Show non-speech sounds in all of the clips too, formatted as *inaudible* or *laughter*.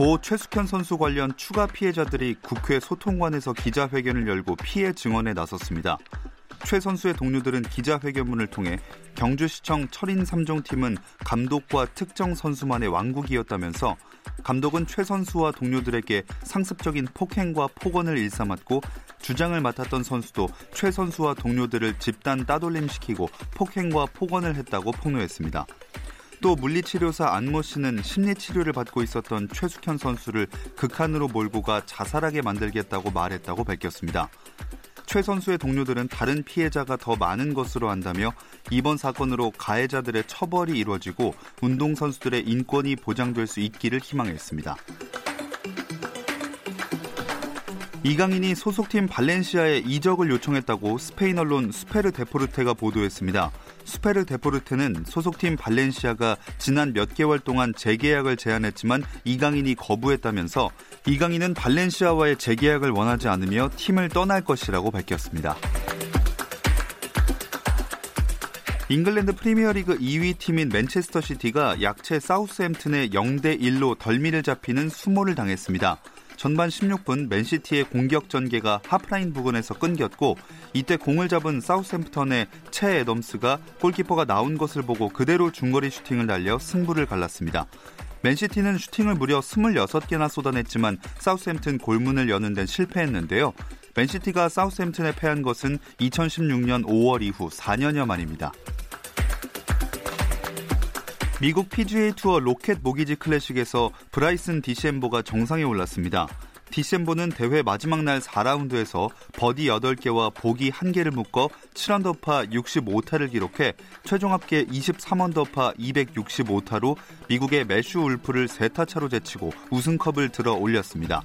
고 최숙현 선수 관련 추가 피해자들이 국회 소통관에서 기자회견을 열고 피해 증언에 나섰습니다. 최 선수의 동료들은 기자회견문을 통해 경주시청 철인 3종 팀은 감독과 특정 선수만의 왕국이었다면서 감독은 최 선수와 동료들에게 상습적인 폭행과 폭언을 일삼았고 주장을 맡았던 선수도 최 선수와 동료들을 집단 따돌림시키고 폭행과 폭언을 했다고 폭로했습니다. 또 물리치료사 안모 씨는 심리치료를 받고 있었던 최숙현 선수를 극한으로 몰고 가 자살하게 만들겠다고 말했다고 밝혔습니다. 최 선수의 동료들은 다른 피해자가 더 많은 것으로 안다며 이번 사건으로 가해자들의 처벌이 이루어지고 운동선수들의 인권이 보장될 수 있기를 희망했습니다. 이강인이 소속팀 발렌시아에 이적을 요청했다고 스페인 언론 스페르 데포르테가 보도했습니다. 수페르 데포르테는 소속팀 발렌시아가 지난 몇 개월 동안 재계약을 제안했지만 이강인이 거부했다면서 이강인은 발렌시아와의 재계약을 원하지 않으며 팀을 떠날 것이라고 밝혔습니다. 잉글랜드 프리미어리그 2위 팀인 맨체스터 시티가 약체 사우스햄튼의 0대 1로 덜미를 잡히는 수모를 당했습니다. 전반 16분 맨시티의 공격 전개가 하프라인 부근에서 끊겼고 이때 공을 잡은 사우스햄프턴의 체 애덤스가 골키퍼가 나온 것을 보고 그대로 중거리 슈팅을 날려 승부를 갈랐습니다. 맨시티는 슈팅을 무려 26개나 쏟아냈지만 사우스햄튼 골문을 여는 데는 실패했는데요. 맨시티가 사우스햄튼에 패한 것은 2016년 5월 이후 4년여 만입니다. 미국 PGA 투어 로켓 모기지 클래식에서 브라이슨 디섐보가 정상에 올랐습니다. 디섐보는 대회 마지막 날 4라운드에서 버디 8개와 보기 1개를 묶어 7언더파 65타를 기록해 최종 합계 23언더파 265타로 미국의 매슈 울프를 3타 차로 제치고 우승컵을 들어 올렸습니다.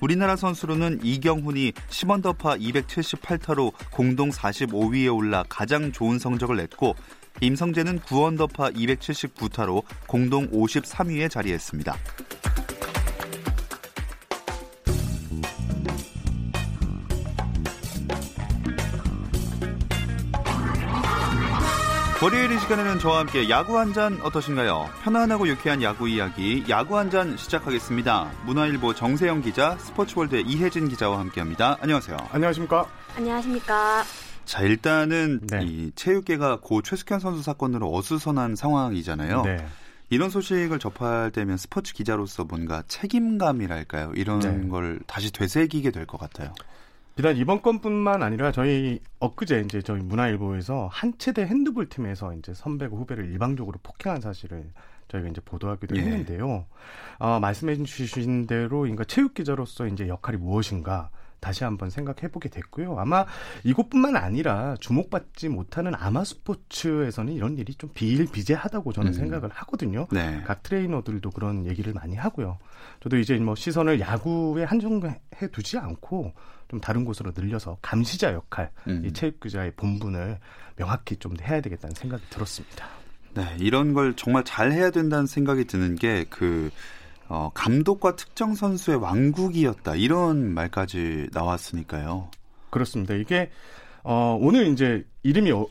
우리나라 선수로는 이경훈이 10언더파 278타로 공동 45위에 올라 가장 좋은 성적을 냈고 임성재는 9언더파 279타로 공동 53위에 자리했습니다. 월요일 이 시간에는 저와 함께 야구 한 잔 어떠신가요? 편안하고 유쾌한 야구 이야기 야구 한 잔 시작하겠습니다. 문화일보 정세영 기자, 스포츠월드의 이혜진 기자와 함께합니다. 안녕하세요. 안녕하십니까? 안녕하십니까? 자 일단은 네. 이 체육계가 고 최숙현 선수 사건으로 어수선한 상황이잖아요. 네. 이런 소식을 접할 때면 스포츠 기자로서 뭔가 책임감이랄까요? 이런 네. 걸 다시 되새기게 될 것 같아요. 비단 이번 건뿐만 아니라 저희 엊그제 이제 저희 문화일보에서 한 체대 핸드볼 팀에서 이제 선배고 후배를 일방적으로 폭행한 사실을 저희가 이제 보도하기도 예. 했는데요. 어, 말씀해 주신 대로 그러니까 체육 기자로서 이제 역할이 무엇인가 다시 한번 생각해 보게 됐고요. 아마 이것뿐만 아니라 주목받지 못하는 아마 스포츠에서는 이런 일이 좀 비일비재하다고 저는 음. 생각을 하거든요. 네. 각 트레이너들도 그런 얘기를 많이 하고요. 저도 이제 뭐 시선을 야구에 한정해 두지 않고 좀 다른 곳으로 늘려서 감시자 역할, 음. 이 체육기자의 본분을 명확히 좀 해야 되겠다는 생각이 들었습니다. 네, 이런 걸 정말 잘 해야 된다는 생각이 드는 게그 어, 감독과 특정 선수의 왕국이었다 이런 말까지 나왔으니까요. 그렇습니다. 이게 어, 오늘 이제 이름이 어,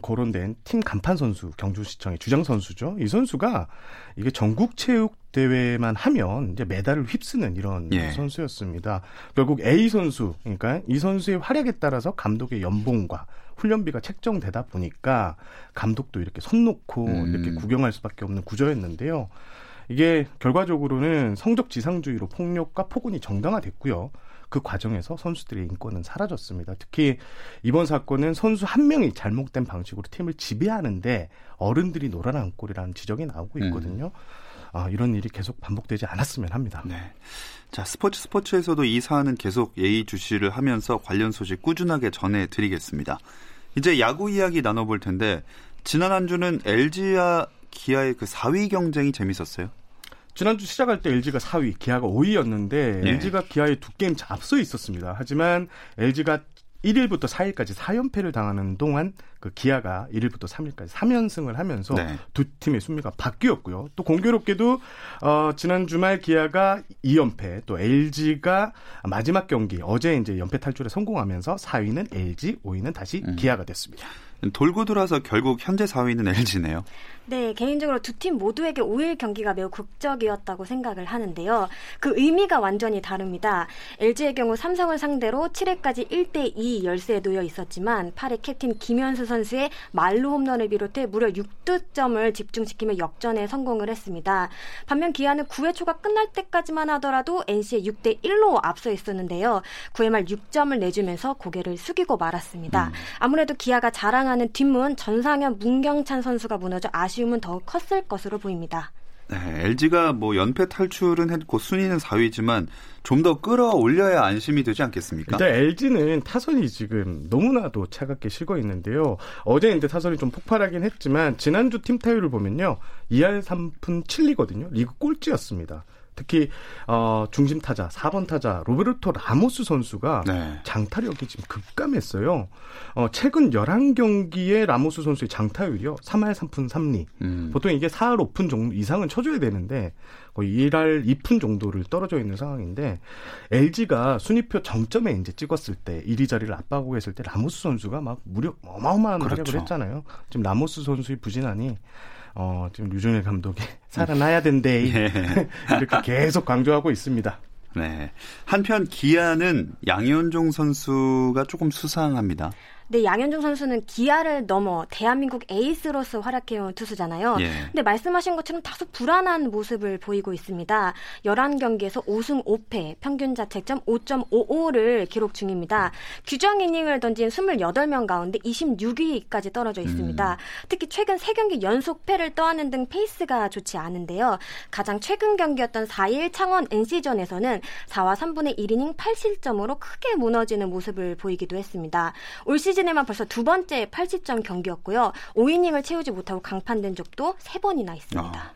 거론된 팀 간판 선수 경주시청의 주장 선수죠. 이 선수가 이게 전국 체육 대회만 하면 이제 메달을 휩쓰는 이런 예. 선수였습니다. 결국 A 선수 그러니까 이 선수의 활약에 따라서 감독의 연봉과 훈련비가 책정되다 보니까 감독도 이렇게 손 놓고 음. 이렇게 구경할 수밖에 없는 구조였는데요. 이게 결과적으로는 성적 지상주의로 폭력과 폭언이 정당화됐고요. 그 과정에서 선수들의 인권은 사라졌습니다. 특히 이번 사건은 선수 한 명이 잘못된 방식으로 팀을 지배하는데 어른들이 놀아난 꼴이라는 지적이 나오고 음. 있거든요. 음. 아, 이런 일이 계속 반복되지 않았으면 합니다. 네. 자, 스포츠 스포츠에서도 이 사안은 계속 예의주시를 하면서 관련 소식 꾸준하게 전해드리겠습니다. 이제 야구 이야기 나눠볼 텐데 지난 한 주는 LG와 기아의 그 4위 경쟁이 재밌었어요. 지난주 시작할 때 LG가 4위, 기아가 5위였는데 예. LG가 기아에 두 게임 앞서 있었습니다. 하지만 LG가 1일부터 4일까지 4연패를 당하는 동안 그 기아가 1일부터 3일까지 3연승을 하면서 네. 두 팀의 순위가 바뀌었고요. 또 공교롭게도 어, 지난 주말 기아가 2연패, 또 LG가 마지막 경기 어제 이제 연패 탈출에 성공하면서 4위는 LG, 5위는 다시 음. 기아가 됐습니다. 돌고 돌아서 결국 현재 4위는 LG네요. 네, 개인적으로 두 팀 모두에게 5일 경기가 매우 극적이었다고 생각을 하는데요. 그 의미가 완전히 다릅니다. LG의 경우 삼성을 상대로 7회까지 1대2 열세에 놓여 있었지만 8회 캡틴 김현수 선수의 말로 홈런을 비롯해 무려 6득점을 집중시키며 역전에 성공을 했습니다. 반면 기아는 9회 초가 끝날 때까지만 하더라도 NC의 6대1로 앞서 있었는데요. 9회 말 6점을 내주면서 고개를 숙이고 말았습니다. 음. 아무래도 기아가 자랑하는 뒷문 전상현 문경찬 선수가 무너져 아쉬 움은 더욱 컸을 것으로 보입니다. 네, LG가 뭐 연패 탈출은 했고 순위는 4위지만 좀 더 끌어올려야 안심이 되지 않겠습니까? 일단 LG는 타선이 지금 너무나도 차갑게 식어 있는데요. 어제 이제 타선이 좀 폭발하긴 했지만 지난주 팀 타율을 보면요. 2할 3푼 7리거든요. 리그 꼴찌였습니다. 특히 어, 중심 타자 4번 타자 로베르토 라모스 선수가 네. 장타력이 지금 급감했어요. 어, 최근 11경기의 라모스 선수의 장타율이요. 3할 3푼 3리. 음. 보통 이게 4할 5푼 정도 이상은 쳐줘야 되는데 거의 1할 2푼 정도를 떨어져 있는 상황인데 LG가 순위표 정점에 이제 찍었을 때 1위 자리를 압박하고 있을 때 라모스 선수가 막 무려 어마어마한 그렇죠. 활약을 했잖아요. 지금 라모스 선수의 부진하니 어, 지금 류중일 감독이 *laughs* 살아나야 된대 예. *laughs* 이렇게 계속 강조하고 있습니다. 네. 한편 기아는 양현종 선수가 조금 수상합니다. 네, 양현종 선수는 기아를 넘어 대한민국 에이스로서 활약해온 투수잖아요. 예. 근데 말씀하신 것처럼 다소 불안한 모습을 보이고 있습니다. 11경기에서 5승 5패, 평균 자책점 5.55를 기록 중입니다. 규정 이닝을 던진 28명 가운데 26위까지 떨어져 있습니다. 특히 최근 3경기 연속 패를 떠안는 등 페이스가 좋지 않은데요. 가장 최근 경기였던 4일 창원 NC전에서는 4와 3분의 1이닝 8실점으로 크게 무너지는 모습을 보이기도 했습니다. 올 시즌 에만 벌써 두 번째 8실점 경기였고요. 5이닝을 채우지 못하고 강판된 적도 3번이나 있습니다. 아,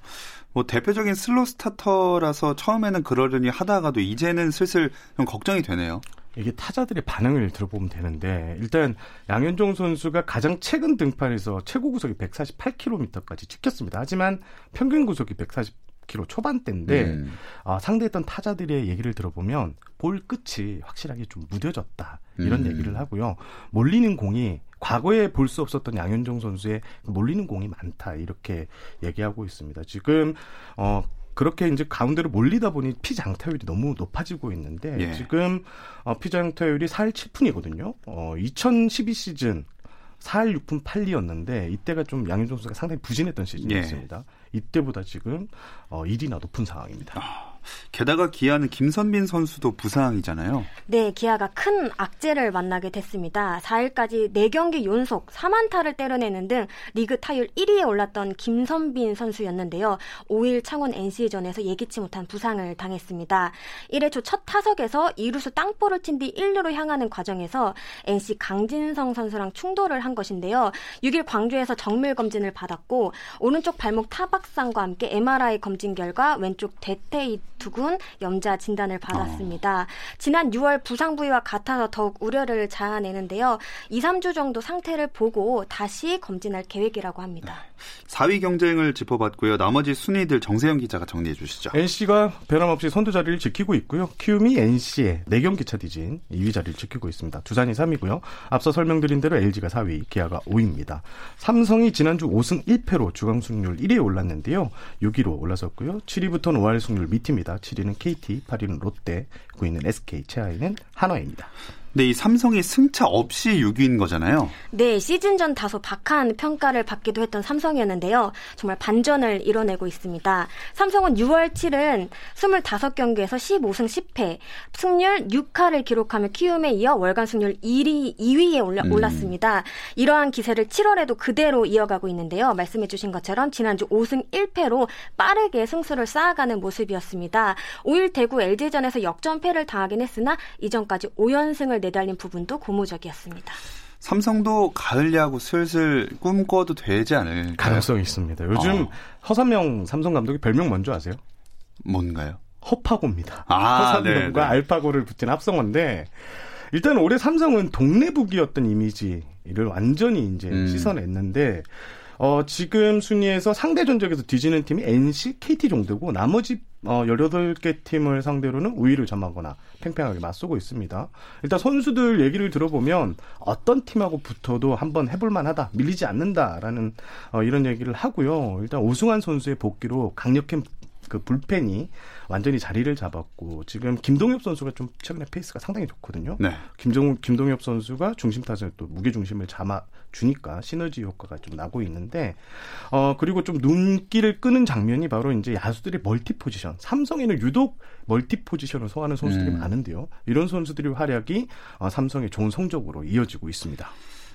뭐 대표적인 슬로 스타터라서 처음에는 그러려니 하다가도 이제는 슬슬 좀 걱정이 되네요. 이게 타자들의 반응을 들어보면 되는데 일단 양현종 선수가 가장 최근 등판에서 최고 구속이 148km까지 찍혔습니다. 하지만 평균 구속이 140km 초반대인데 음. 아, 상대했던 타자들의 얘기를 들어보면 볼 끝이 확실하게 좀 무뎌졌다 이런 음. 얘기를 하고요. 몰리는 공이 과거에 볼 수 없었던 양현종 선수의 몰리는 공이 많다 이렇게 얘기하고 있습니다. 지금 어 그렇게 이제 가운데로 몰리다 보니 피장타율이 너무 높아지고 있는데 예. 지금 어, 피장타율이 4할 7푼이거든요. 어, 2012 시즌 4할 6푼 8리였는데 이때가 좀 양현종 선수가 상당히 부진했던 시즌이었습니다. 이때보다 지금 어, 1이나 높은 상황입니다. 게다가 기아는 김선빈 선수도 부상이잖아요. 네, 기아가 큰 악재를 만나게 됐습니다. 4일까지 4경기 연속 4만타를 때려내는 등 리그 타율 1위에 올랐던 김선빈 선수였는데요. 5일 창원 NC전에서 예기치 못한 부상을 당했습니다. 1회 초 첫 타석에서 2루수 땅볼을 친 뒤 1루로 향하는 과정에서 NC 강진성 선수랑 충돌을 한 것인데요. 6일 광주에서 정밀 검진을 받았고 오른쪽 발목 타박상과 함께 MRI 검진 결과 왼쪽 대퇴 두근 염자 진단을 받았습니다. 지난 6월 부상 부위와 같아서 더욱 우려를 자아내는데요. 2, 3주 정도 상태를 보고 다시 검진할 계획이라고 합니다. 4위 경쟁을 짚어봤고요. 나머지 순위들 정세영 기자가 정리해 주시죠. NC가 변함없이 선두 자리를 지키고 있고요. 키움이 NC의 4경기 차 뒤진 2위 자리를 지키고 있습니다. 두산이 3위고요. 앞서 설명드린 대로 LG가 4위, 기아가 5위입니다. 삼성이 지난주 5승 1패로 주강 승률 1위에 올랐는데요. 6위로 올라섰고요. 7위부터는 5할 승률 밑입니다. 7위는 KT, 8위는 롯데, 9위는 SK, 최하위는 한화입니다. 근데 이 삼성이 승차 없이 6위인 거잖아요. 네, 시즌 전 다소 박한 평가를 받기도 했던 삼성이었는데요. 정말 반전을 이뤄내고 있습니다. 삼성은 6월 7일 25경기에서 15승 10패, 승률 6할을 기록하며 키움에 이어 월간 승률 1위, 2위에 올라, 음. 올랐습니다. 이러한 기세를 7월에도 그대로 이어가고 있는데요. 말씀해 주신 것처럼 지난주 5승 1패로 빠르게 승수를 쌓아가는 모습이었습니다. 5일 대구 LG전에서 역전패를 당하긴 했으나 이전까지 5연승을 내달린 부분도 고무적이었습니다. 삼성도 가을 야구 슬슬 꿈꿔도 되지 않을까요? 가능성이 있습니다. 요즘 어. 허삼영 삼성 감독이 별명 뭔지 아세요? 뭔가요? 허파고입니다. 아, 허삼영과 네, 알파고를 붙인 합성어인데 일단 올해 삼성은 동네북이었던 이미지를 완전히 이제 음. 씻어냈는데 어, 지금 순위에서 상대 전적에서 뒤지는 팀이 NC, KT 정도고 나머지 어, 18개 팀을 상대로는 우위를 점하거나 팽팽하게 맞서고 있습니다. 일단 선수들 얘기를 들어보면 어떤 팀하고 붙어도 한번 해볼 만 하다, 밀리지 않는다라는 어, 이런 얘기를 하고요. 일단 오승환 선수의 복귀로 강력한 그 불펜이 완전히 자리를 잡았고 지금 김동엽 선수가 좀 최근에 페이스가 상당히 좋거든요. 네. 김종 김동엽 선수가 중심 타선에 또 무게 중심을 잡아 주니까 시너지 효과가 좀 나고 있는데 어 그리고 좀 눈길을 끄는 장면이 바로 이제 야수들의 멀티 포지션. 삼성에는 유독 멀티 포지션을 소화하는 선수들이 음. 많은데요. 이런 선수들의 활약이 어, 삼성의 좋은 성적으로 이어지고 있습니다.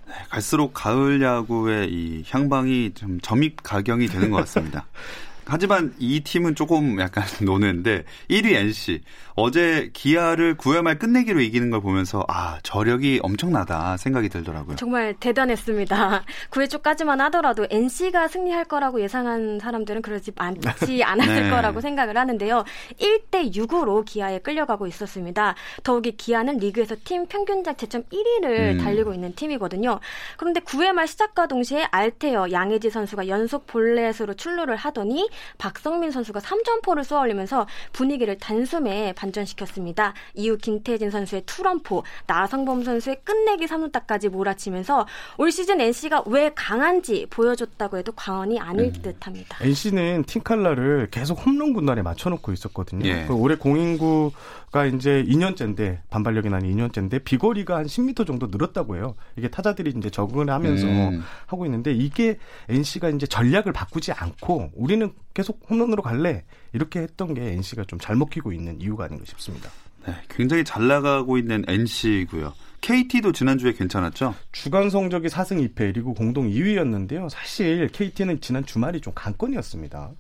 네, 갈수록 가을 야구의 이 향방이 좀 점입 가경이 되는 것 같습니다. *laughs* 하지만 이 팀은 조금 약간 *laughs* 노는데 1위 NC 어제 기아를 9회 말 끝내기로 이기는 걸 보면서 아 저력이 엄청나다 생각이 들더라고요. 정말 대단했습니다. *laughs* 9회 초까지만 하더라도 NC가 승리할 거라고 예상한 사람들은 그러지 않지 *laughs* 않았을 네. 거라고 생각을 하는데요. 1대 6으로 기아에 끌려가고 있었습니다. 더욱이 기아는 리그에서 팀 평균 자체점 1위를 음. 달리고 있는 팀이거든요. 그런데 9회 말 시작과 동시에 알테어 양혜지 선수가 연속 볼넷으로 출루를 하더니 박성민 선수가 3점포를 쏘아올리면서 분위기를 단숨에 반전시켰습니다. 이후 김태진 선수의 투런포, 나성범 선수의 끝내기 3루타까지 몰아치면서 올 시즌 NC가 왜 강한지 보여줬다고 해도 과언이 아닐 음. 듯합니다. NC는 팀 칼라를 계속 홈런 군단에 맞춰놓고 있었거든요. 예. 그 올해 공인구가 이제 2년째인데 반발력이 나니 2년째인데 비거리가 한 10m 정도 늘었다고 해요. 이게 타자들이 이제 적응을 하면서 음. 하고 있는데 이게 NC가 이제 전략을 바꾸지 않고 우리는 계속 홈런으로 갈래 이렇게 했던 게 NC가 좀 잘 먹히고 있는 이유가 아닌가 싶습니다. 네, 굉장히 잘 나가고 있는 NC고요. KT도 지난주에 괜찮았죠? 주간 성적이 4승 2패 그리고 공동 2위였는데요. 사실 KT는 지난 주말이 좀 관건이었습니다.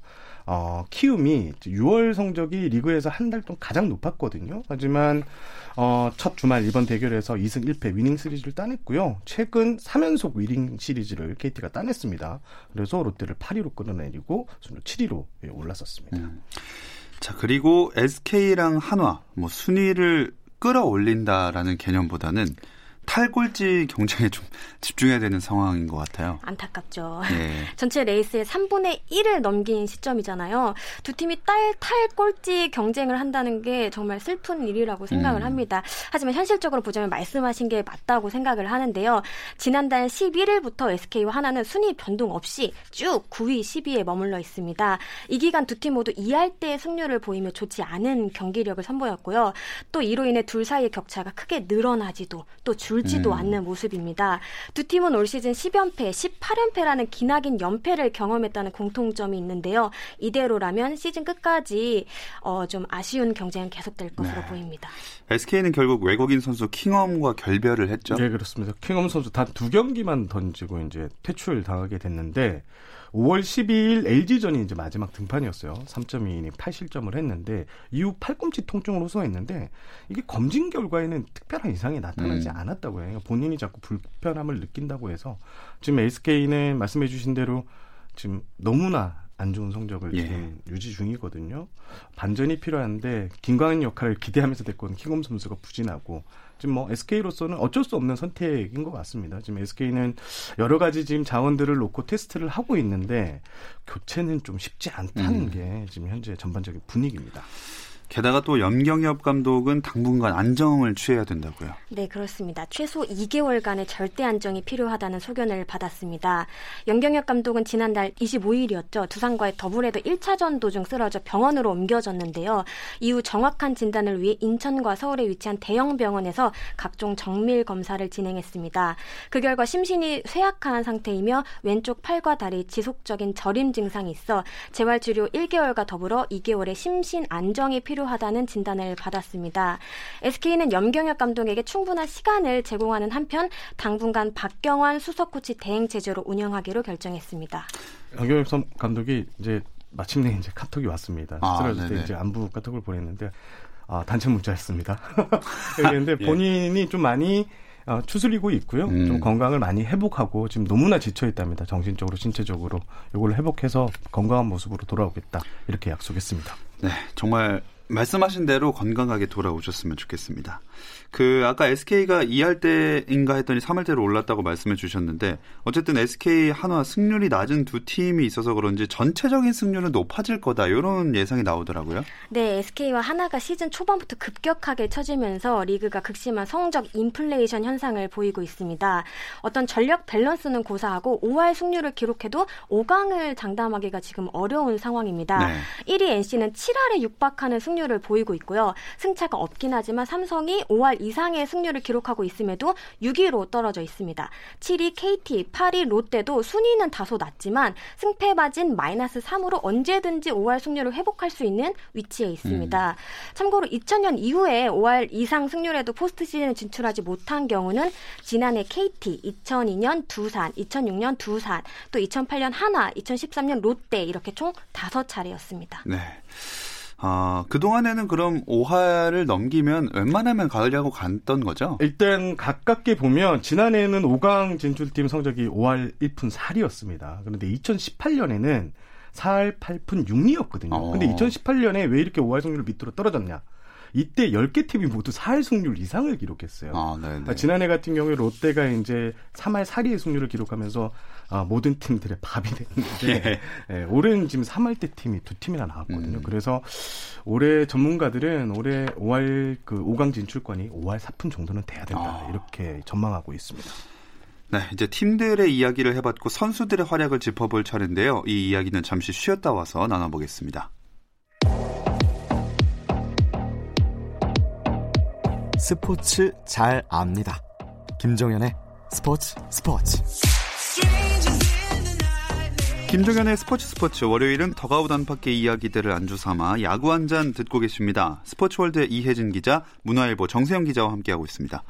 어, 키움이 6월 성적이 리그에서 한 달 동안 가장 높았거든요. 하지만 어, 첫 주말 이번 대결에서 2승 1패 위닝 시리즈를 따냈고요. 최근 3연속 위닝 시리즈를 KT가 따냈습니다. 그래서 롯데를 8위로 끌어내리고 순위 7위로 올랐었습니다. 음. 자, 그리고 SK랑 한화 뭐 순위를 끌어올린다라는 개념보다는 탈골지 경쟁에 좀 *laughs* 집중해야 되는 상황인 것 같아요. 안타깝죠. 네. *laughs* 전체 레이스의 3분의 1을 넘긴 시점이잖아요. 두 팀이 딸 탈골지 경쟁을 한다는 게 정말 슬픈 일이라고 생각을 음. 합니다. 하지만 현실적으로 보자면 말씀하신 게 맞다고 생각을 하는데요. 지난달 11일부터 SK와 하나는 순위 변동 없이 쭉 9위, 10위에 머물러 있습니다. 이 기간 두 팀 모두 2할 때 승률을 보이며 좋지 않은 경기력을 선보였고요. 또 이로 인해 둘 사이의 격차가 크게 늘어나지도 또 줄 지도 음. 않는 모습입니다. 두 팀은 올 시즌 10연패, 18연패라는 기나긴 연패를 경험했다는 공통점이 있는데요. 이대로라면 시즌 끝까지 어, 좀 아쉬운 경쟁은 계속될 것으로 네. 보입니다. SK는 결국 외국인 선수 킹엄과 결별을 했죠. 네, 그렇습니다. 킹엄 선수 단 두 경기만 던지고 이제 퇴출 당하게 됐는데 5월 12일 LG전이 이제 마지막 등판이었어요. 3.2이닝 8실점을 했는데 이후 팔꿈치 통증으로 호소했는데 이게 검진 결과에는 특별한 이상이 나타나지 음. 않았다고 해요. 본인이 자꾸 불편함을 느낀다고 해서 지금 SK는 말씀해 주신 대로 지금 너무나 안 좋은 성적을 예. 지금 유지 중이거든요. 반전이 필요한데 김광현 역할을 기대하면서 됐건 킹홈 선수가 부진하고 지금 뭐 SK로서는 어쩔 수 없는 선택인 것 같습니다. 지금 SK는 여러 가지 지금 자원들을 놓고 테스트를 하고 있는데 교체는 좀 쉽지 않다는 음. 게 지금 현재 전반적인 분위기입니다. 게다가 또 염경엽 감독은 당분간 안정을 취해야 된다고요. 네, 그렇습니다. 최소 2개월간의 절대 안정이 필요하다는 소견을 받았습니다. 염경엽 감독은 지난달 25일이었죠. 두산과의 더블헤더 1차전 도중 쓰러져 병원으로 옮겨졌는데요. 이후 정확한 진단을 위해 인천과 서울에 위치한 대형 병원에서 각종 정밀 검사를 진행했습니다. 그 결과 심신이 쇠약한 상태이며 왼쪽 팔과 다리 지속적인 저림 증상이 있어 재활 치료 1개월과 더불어 2개월의 심신 안정이 필요 필요하다는 진단을 받았습니다. SK는 염경엽 감독에게 충분한 시간을 제공하는 한편 당분간 박경환 수석 코치 대행 체제로 운영하기로 결정했습니다. 염경엽 감독이 이제 마침내 이제 카톡이 왔습니다. 아, 쓰러질 때 이제 안부 카톡을 보냈는데 아, 단체 문자였습니다. *laughs* 그런데 예. 본인이 좀 많이 어, 추스리고 있고요. 음. 좀 건강을 많이 회복하고 지금 너무나 지쳐 있답니다. 정신적으로, 신체적으로 이걸 회복해서 건강한 모습으로 돌아오겠다 이렇게 약속했습니다. 네, 정말 말씀하신 대로 건강하게 돌아오셨으면 좋겠습니다. 그 아까 SK가 2할 때인가 했더니 3할 때로 올랐다고 말씀해 주셨는데 어쨌든 SK 한화 승률이 낮은 두 팀이 있어서 그런지 전체적인 승률은 높아질 거다 이런 예상이 나오더라고요. 네, SK와 한화가 시즌 초반부터 급격하게 처지면서 리그가 극심한 성적 인플레이션 현상을 보이고 있습니다. 어떤 전력 밸런스는 고사하고 5할 승률을 기록해도 5강을 장담하기가 지금 어려운 상황입니다. 네. 1위 NC는 7할에 육박하는 승률 을 보이고 있고요. 승차가 없긴 하지만 삼성이 5할 이상의 승률을 기록하고 있음에도 6위로 떨어져 있습니다. 7위 KT, 8위 롯데도 순위는 다소 낮지만 승패 맞은 마이너스 3으로 언제든지 5할 승률을 회복할 수 있는 위치에 있습니다. 음. 참고로 2000년 이후에 5할 이상 승률에도 포스트 시즌에 진출하지 못한 경우는 지난해 KT, 2002년 두산, 2006년 두산, 또 2008년 하나, 2013년 롯데 이렇게 총 5차례였습니다. 네. 아, 그동안에는 그럼 5화를 넘기면 웬만하면 가을 야구 갔던 거죠? 일단 가깝게 보면 지난해에는 5강 진출팀 성적이 5할 1푼 4리였습니다. 그런데 2018년에는 4할 8푼 6리였거든요. 어. 근데 2018년에 왜 이렇게 5할 승률 밑으로 떨어졌냐? 이때 10개 팀이 모두 4할 승률 이상을 기록했어요. 아, 그러니까 지난해 같은 경우에 롯데가 이제 3할 4리의 승률을 기록하면서 아, 모든 팀들의 밥이 됐는데 *laughs* 예. 예, 올해는 지금 3할 때 팀이 두 팀이나 나왔거든요. 음. 그래서 올해 전문가들은 올해 5할 그 5강 진출권이 5할 4푼 정도는 돼야 된다. 아. 이렇게 전망하고 있습니다. 네, 이제 팀들의 이야기를 해봤고 선수들의 활약을 짚어볼 차례인데요. 이 이야기는 잠시 쉬었다 와서 나눠보겠습니다. 스포츠 잘 압니다. 김정현의 스포츠 스포츠. 김종현의 스포츠 스포츠 월요일은 더가우 단밖의 이야기들을 안주 삼아 야구 한 잔 듣고 계십니다. 스포츠월드 이혜진 기자, 문화일보 정세영 기자와 함께하고 있습니다.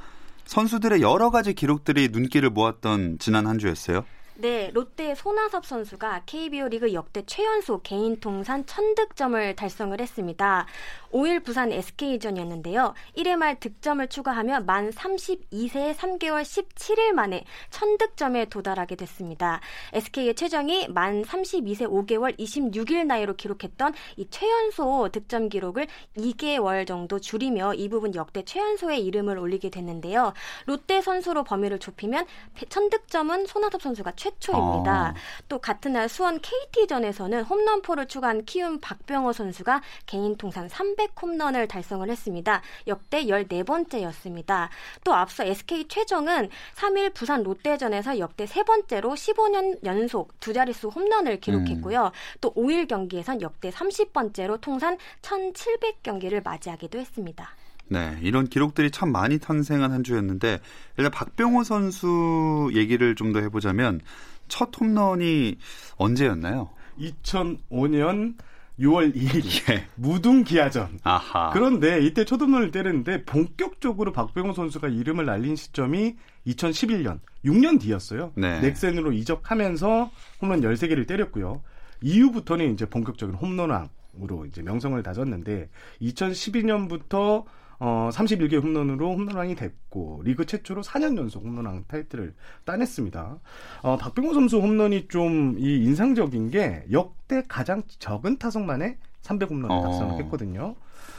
선수들의 여러 가지 기록들이 눈길을 모았던 지난 한 주였어요. 네, 롯데 손아섭 선수가 KBO 리그 역대 최연소 개인 통산 1000득점을 달성을 했습니다. 5일 부산 SK전이었는데요. 1회 말 득점을 추가하며 만 32세 3개월 17일 만에 1000득점에 도달하게 됐습니다. SK의 최정이 만 32세 5개월 26일 나이로 기록했던 이 최연소 득점 기록을 2개월 정도 줄이며 이 부분 역대 최연소의 이름을 올리게 됐는데요. 롯데 선수로 범위를 좁히면 1000득점은 손아섭 선수가 최 초입니다. 어. 또 같은 날 수원 KT전에서는 홈런포를 추가한 키움 박병호 선수가 개인 통산 300 홈런을 달성을 했습니다. 역대 14번째였습니다. 또 앞서 SK 최정은 3일 부산 롯데전에서 역대 세 번째로 15년 연속 두 자릿수 홈런을 기록했고요. 음. 또 5일 경기에선 역대 30번째로 통산 1,700 경기를 맞이하기도 했습니다. 네, 이런 기록들이 참 많이 탄생한 한 주였는데 일단 박병호 선수 얘기를 좀 더 해보자면 첫 홈런이 언제였나요? 2005년 6월 2일 예. 무등 기아전. 아하. 그런데 이때 초등론을 때렸는데 본격적으로 박병호 선수가 이름을 날린 시점이 2011년 6년 뒤였어요. 네. 넥센으로 이적하면서 홈런 13개를 때렸고요. 이후부터는 이제 본격적인 홈런왕으로 이제 명성을 다졌는데 2012년부터 어, 31개 홈런으로 홈런왕이 됐고 리그 최초로 4년 연속 홈런왕 타이틀을 따냈습니다. 어, 박병호 선수 홈런이 좀 이 인상적인 게 역대 가장 적은 타석만에 300홈런을 어. 달성했거든요.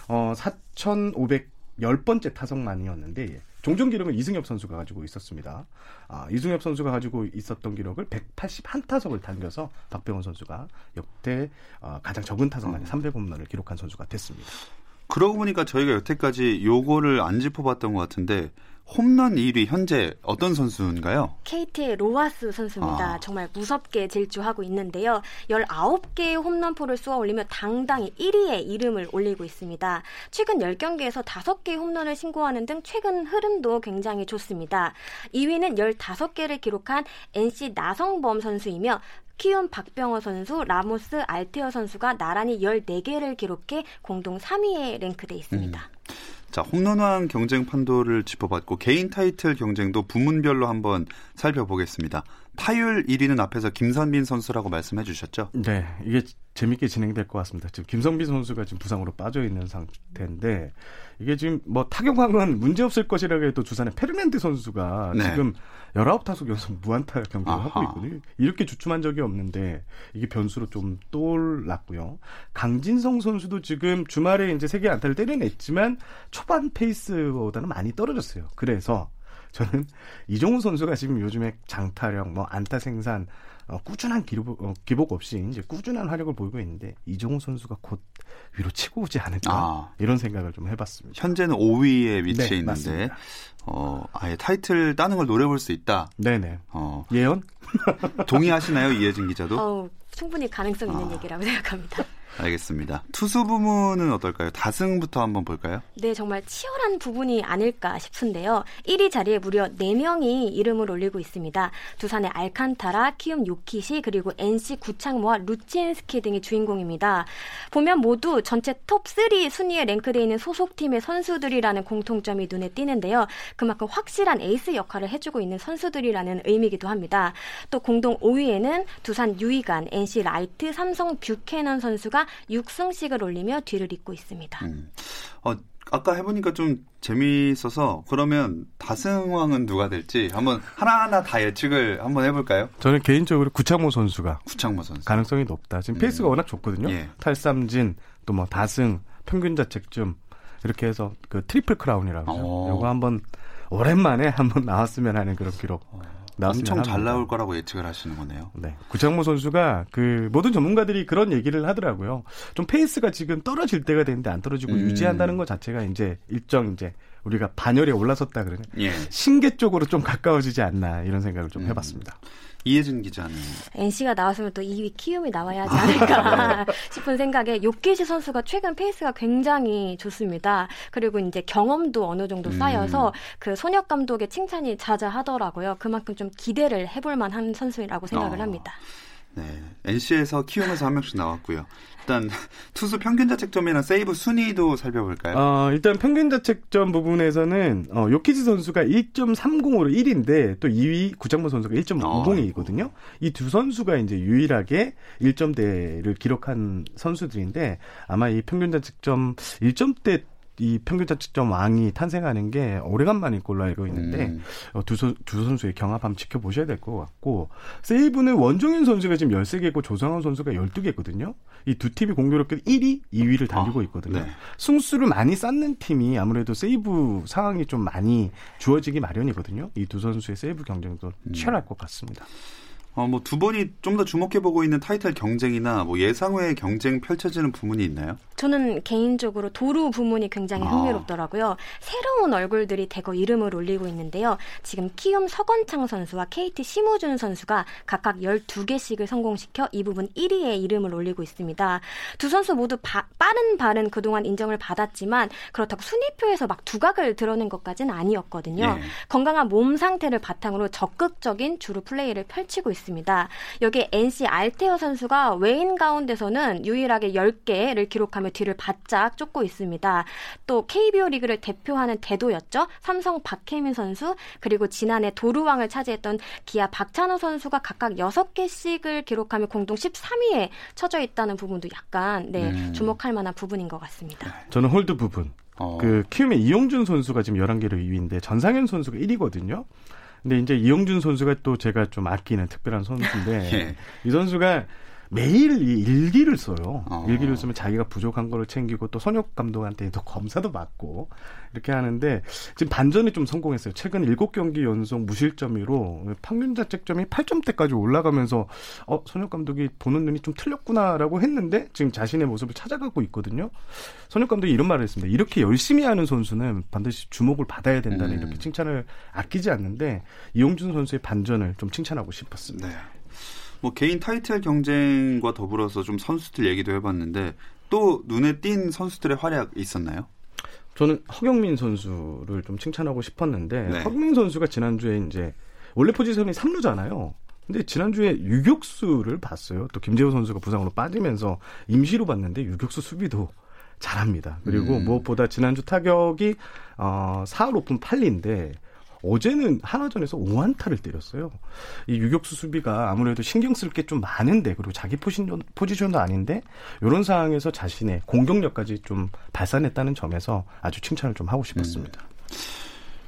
어, 4,510번째 타석만이었는데 종종 기록은 이승엽 선수가 가지고 있었습니다. 아, 이승엽 선수가 가지고 있었던 기록을 181타석을 당겨서 박병호 선수가 역대 어, 가장 적은 타석만에 300홈런을 기록한 선수가 됐습니다. 그러고 보니까 저희가 여태까지 요거를 안 짚어봤던 것 같은데 홈런 1위 현재 어떤 선수인가요? KT의 로하스 선수입니다. 아. 정말 무섭게 질주하고 있는데요. 19개의 홈런포를 쏘아 올리며 당당히 1위에 이름을 올리고 있습니다. 최근 10경기에서 5개의 홈런을 신고하는 등 최근 흐름도 굉장히 좋습니다. 2위는 15개를 기록한 NC 나성범 선수이며 키움 박병호 선수, 라모스 알테어 선수가 나란히 14개를 기록해 공동 3위에 랭크돼 있습니다. 음. 자, 홈런왕 경쟁 판도를 짚어봤고 개인 타이틀 경쟁도 부문별로 한번 살펴보겠습니다. 타율 1위는 앞에서 김선빈 선수라고 말씀해 주셨죠? 네. 이게 재밌게 진행될 것 같습니다. 지금 김성빈 선수가 지금 부상으로 빠져 있는 상태인데 이게 지금 뭐 타격왕은 문제 없을 것이라고 해도 두산의 페르난드 선수가 네. 지금 19타석 연속 무안타 경기를 아하. 하고 있거든요. 이렇게 주춤한 적이 없는데 이게 변수로 좀 떠올랐고요. 강진성 선수도 지금 주말에 이제 세개 안타를 때려냈지만 초반 페이스보다는 많이 떨어졌어요. 그래서 저는 이종훈 선수가 지금 요즘에 장타력, 뭐 안타 생산, 어, 꾸준한 기록, 어, 기복 없이 이제 꾸준한 활약을 보이고 있는데 이종훈 선수가 곧 위로 치고 오지 않을까 아. 이런 생각을 좀 해봤습니다. 현재는 5위에 위치해 네, 있는데 맞습니다. 어, 아예 타이틀 따는 걸 노려볼 수 있다. 네네. 어. 예언? 동의하시나요 이혜진 기자도? 어, 충분히 가능성 있는 아. 얘기라고 *laughs* 생각합니다. 알겠습니다. 투수 부문은 어떨까요? 다승부터 한번 볼까요? 네, 정말 치열한 부분이 아닐까 싶은데요. 1위 자리에 무려 4명이 이름을 올리고 있습니다. 두산의 알칸타라, 키움 요키시, 그리고 NC 구창모와 루친스키 등이 주인공입니다. 보면 모두 전체 톱3 순위에 랭크되어 있는 소속팀의 선수들이라는 공통점이 눈에 띄는데요. 그만큼 확실한 에이스 역할을 해주고 있는 선수들이라는 의미이기도 합니다. 또 공동 5위에는 두산 유희관, NC 라이트, 삼성 뷰캐넌 선수가 6승씩을 올리며 뒤를 잇고 있습니다. 음. 어, 아까 해보니까 좀 재미있어서 그러면 다승왕은 누가 될지 한번 하나하나 다 예측을 한번 해볼까요? 저는 개인적으로 구창모 선수가 구창모 선수 가능성이 높다. 지금 페이스가 음. 워낙 좋거든요. 예. 탈삼진 또 뭐 다승 평균 자책점 이렇게 해서 그 트리플 크라운이라고 하죠. 어. 이거 한번 오랜만에 한번 나왔으면 하는 그런 기록. 어. 엄청 잘 나올 거라고 예측을 하시는 거네요. 네. 구창모 선수가 그 모든 전문가들이 그런 얘기를 하더라고요. 좀 페이스가 지금 떨어질 때가 되는데 안 떨어지고 음. 유지한다는 것 자체가 이제 일정 이제 우리가 반열에 올라섰다 그러는 예. 신계 쪽으로 좀 가까워지지 않나 이런 생각을 좀 음. 해봤습니다. 이혜진 기자는 NC가 나왔으면 또 2위 키움이 나와야 하지 않을까 *laughs* 싶은 생각에 요키시 선수가 최근 페이스가 굉장히 좋습니다. 그리고 이제 경험도 어느 정도 음. 쌓여서 음. 그 손혁 감독의 칭찬이 자자하더라고요. 그만큼 좀 기대를 해볼 만한 선수라고 생각을 어. 합니다. 네. NC에서 키움에서 한 명씩 나왔고요. 일단 투수 평균 자책점이나 세이브 순위도 살펴볼까요? 어, 일단 평균 자책점 부분에서는 어, 요키시 선수가 1.30으로 1위인데 또 2위 구창모 선수가 1.50이거든요. 어, 이두 선수가 이제 유일하게 1점대를 기록한 선수들인데 아마 이 평균 자책점 1점대 이 평균 자책점 왕이 탄생하는 게 오래간만일 걸로 알고 있는데 음. 어, 두, 선, 두 선수의 경합 한번 지켜보셔야 될 것 같고 세이브는 원종현 선수가 지금 13개고 조상원 선수가 12개거든요. 이 두 팀이 공교롭게 1위, 2위를 달리고 아, 있거든요. 네. 승수를 많이 쌓는 팀이 아무래도 세이브 상황이 좀 많이 주어지기 마련이거든요. 이 두 선수의 세이브 경쟁도 음. 치열할 것 같습니다. 어, 뭐두 분이 좀 더 주목해보고 있는 타이틀 경쟁이나 뭐 예상외의 경쟁 펼쳐지는 부문이 있나요? 저는 개인적으로 도루 부문이 굉장히 아. 흥미롭더라고요. 새로운 얼굴들이 대거 이름을 올리고 있는데요. 지금 키움 서건창 선수와 KT 심우준 선수가 각각 12개씩을 성공시켜 이 부분 1위에 이름을 올리고 있습니다. 두 선수 모두 바, 빠른 발은 그동안 인정을 받았지만 그렇다고 순위표에서 막 두각을 드러낸 것까지는 아니었거든요. 예. 건강한 몸 상태를 바탕으로 적극적인 주루 플레이를 펼치고 있습니다. 있습니다. 여기 NC 알테어 선수가 외인 가운데서는 유일하게 10개를 기록하며 뒤를 바짝 쫓고 있습니다. 또 KBO 리그를 대표하는 대도였죠. 삼성 박혜민 선수 그리고 지난해 도루왕을 차지했던 기아 박찬호 선수가 각각 6개씩을 기록하며 공동 13위에 처져 있다는 부분도 약간 네, 음. 주목할 만한 부분인 것 같습니다. 저는 홀드 부분. 어. 그 키움의 이영준 선수가 지금 11개로 2위인데 전상현 선수가 1위거든요. 근데 이제 이영준 선수가 또 제가 좀 아끼는 특별한 선수인데 *laughs* 예. 이 선수가 매일 이 일기를 써요. 어. 일기를 쓰면 자기가 부족한 거를 챙기고 또 손혁 감독한테 또 검사도 받고 이렇게 하는데 지금 반전이 좀 성공했어요. 최근 7경기 연속 무실점으로 평균 자책점이 8점대까지 올라가면서 어 손혁 감독이 보는 눈이 좀 틀렸구나라고 했는데 지금 자신의 모습을 찾아가고 있거든요. 선혁 감독이 이런 말을 했습니다. 이렇게 열심히 하는 선수는 반드시 주목을 받아야 된다는 음. 이렇게 칭찬을 아끼지 않는데 이용준 선수의 반전을 좀 칭찬하고 싶었습니다. 네. 뭐 개인 타이틀 경쟁과 더불어서 좀 선수들 얘기도 해봤는데 또 눈에 띈 선수들의 활약 있었나요? 저는 허경민 선수를 좀 칭찬하고 싶었는데 네. 허경민 선수가 지난주에 이제 원래 포지션이 3루잖아요. 근데 지난주에 유격수를 봤어요. 또 김재호 선수가 부상으로 빠지면서 임시로 봤는데 유격수 수비도 잘합니다. 그리고 음. 무엇보다 지난주 타격이 어 4할 오픈 8리인데 어제는 한화전에서 5안타를 때렸어요. 이 유격수 수비가 아무래도 신경 쓸 게 좀 많은데 그리고 자기 포지션, 포지션도 아닌데 이런 상황에서 자신의 공격력까지 좀 발산했다는 점에서 아주 칭찬을 좀 하고 싶었습니다. 음.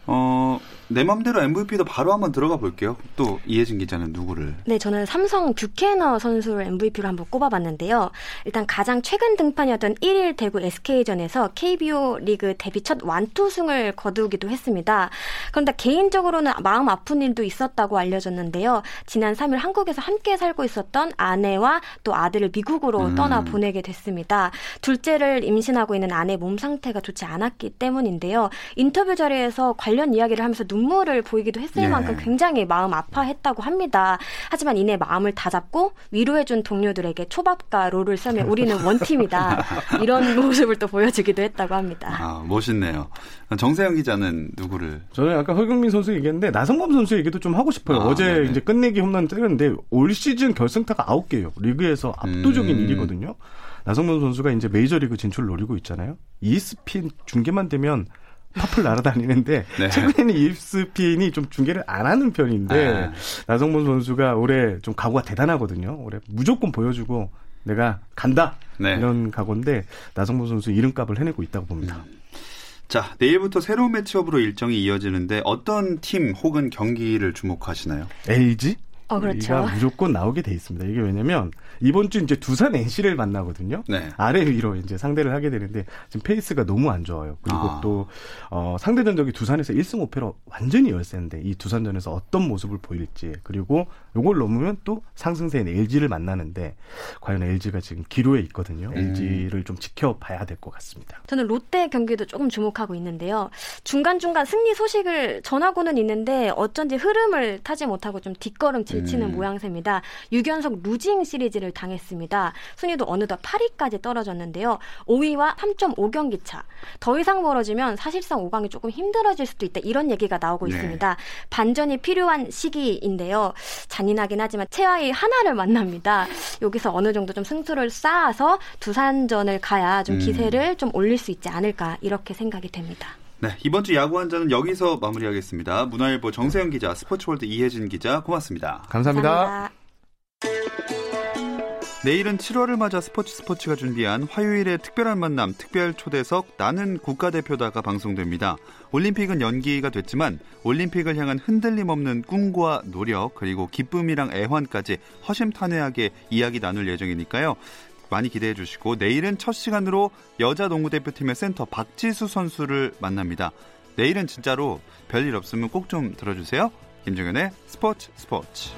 어, 내 맘대로 MVP도 바로 한번 들어가 볼게요. 또 이혜진 기자는 누구를? 네, 저는 삼성 뷰캐너 선수를 MVP로 한번 꼽아봤는데요. 일단 가장 최근 등판이었던 1일 대구 SK전에서 KBO 리그 데뷔 첫 완투승을 거두기도 했습니다. 그런데 개인적으로는 마음 아픈 일도 있었다고 알려졌는데요. 지난 3일 한국에서 함께 살고 있었던 아내와 또 아들을 미국으로 음. 떠나 보내게 됐습니다. 둘째를 임신하고 있는 아내 몸 상태가 좋지 않았기 때문인데요. 인터뷰 자리에서 관련 이야기를 하면서 눈물을 보이기도 했을 예. 만큼 굉장히 마음 아파했다고 합니다. 하지만 이내 마음을 다잡고 위로해준 동료들에게 초밥과 롤을 쏘며 우리는 원팀이다. *laughs* 이런 모습을 또 보여주기도 했다고 합니다. 아, 멋있네요. 정세영 기자는 누구를? 저는 아까 허경민 선수 얘기했는데 나성범 선수 얘기도 좀 하고 싶어요. 아, 어제 네네. 이제 끝내기 홈런 때렸는데 올 시즌 결승타가 9개예요. 리그에서 압도적인 음. 일이거든요. 나성범 선수가 이제 메이저리그 진출 을 노리고 있잖아요. 이스핀 중계만 되면 파풀 날아다니는데 *laughs* 네. 최근에는 이스핀이 좀 중계를 안 하는 편인데 아. 나성범 선수가 올해 좀 각오가 대단하거든요. 올해 무조건 보여주고 내가 간다 네. 이런 각오인데 나성범 선수 이름값을 해내고 있다고 봅니다. 음. 자, 내일부터 새로운 매치업으로 일정이 이어지는데 어떤 팀 혹은 경기를 주목하시나요? LG? 어, 그렇죠. 무조건 나오게 돼 있습니다. 이게 왜냐면 이번 주 이제 두산 NC를 만나거든요. 네. 아래 위로 이제 상대를 하게 되는데 지금 페이스가 너무 안 좋아요. 그리고 아. 또 어, 상대 전적이 두산에서 1승 5패로 완전히 열세인데 이 두산전에서 어떤 모습을 보일지 그리고 요걸 넘으면 또 상승세인 LG를 만나는데 과연 LG가 지금 기로에 있거든요. 음. LG를 좀 지켜봐야 될 것 같습니다. 저는 롯데 경기도 조금 주목하고 있는데요. 중간중간 승리 소식을 전하고는 있는데 어쩐지 흐름을 타지 못하고 좀 뒷걸음질 치는 음. 모양새입니다. 6연속 루징 시리즈를 당했습니다. 순위도 어느덧 8위까지 떨어졌는데요. 5위와 3.5경기 차. 더 이상 벌어지면 사실상 5강이 조금 힘들어질 수도 있다. 이런 얘기가 나오고 네. 있습니다. 반전이 필요한 시기인데요. 잔인하긴 하지만 최하위 하나를 만납니다. 여기서 어느 정도 좀 승수를 쌓아서 두산전을 가야 좀 음. 기세를 음. 좀 올릴 수 있지 않을까 이렇게 생각이 됩니다. 네, 이번 주 야구 한자는 여기서 마무리하겠습니다. 문화일보 정세영 기자, 스포츠월드 이혜진 기자, 고맙습니다. 감사합니다. 감사합니다. 내일은 7월을 맞아 스포츠 스포츠가 준비한 화요일의 특별한 만남 특별 초대석 나는 국가대표다가 방송됩니다. 올림픽은 연기가 됐지만 올림픽을 향한 흔들림 없는 꿈과 노력 그리고 기쁨이랑 애환까지 허심탄회하게 이야기 나눌 예정이니까요. 많이 기대해 주시고 내일은 첫 시간으로 여자 농구 대표팀의 센터 박지수 선수를 만납니다. 내일은 진짜로 별일 없으면 꼭 좀 들어주세요. 김종현의 스포츠 스포츠.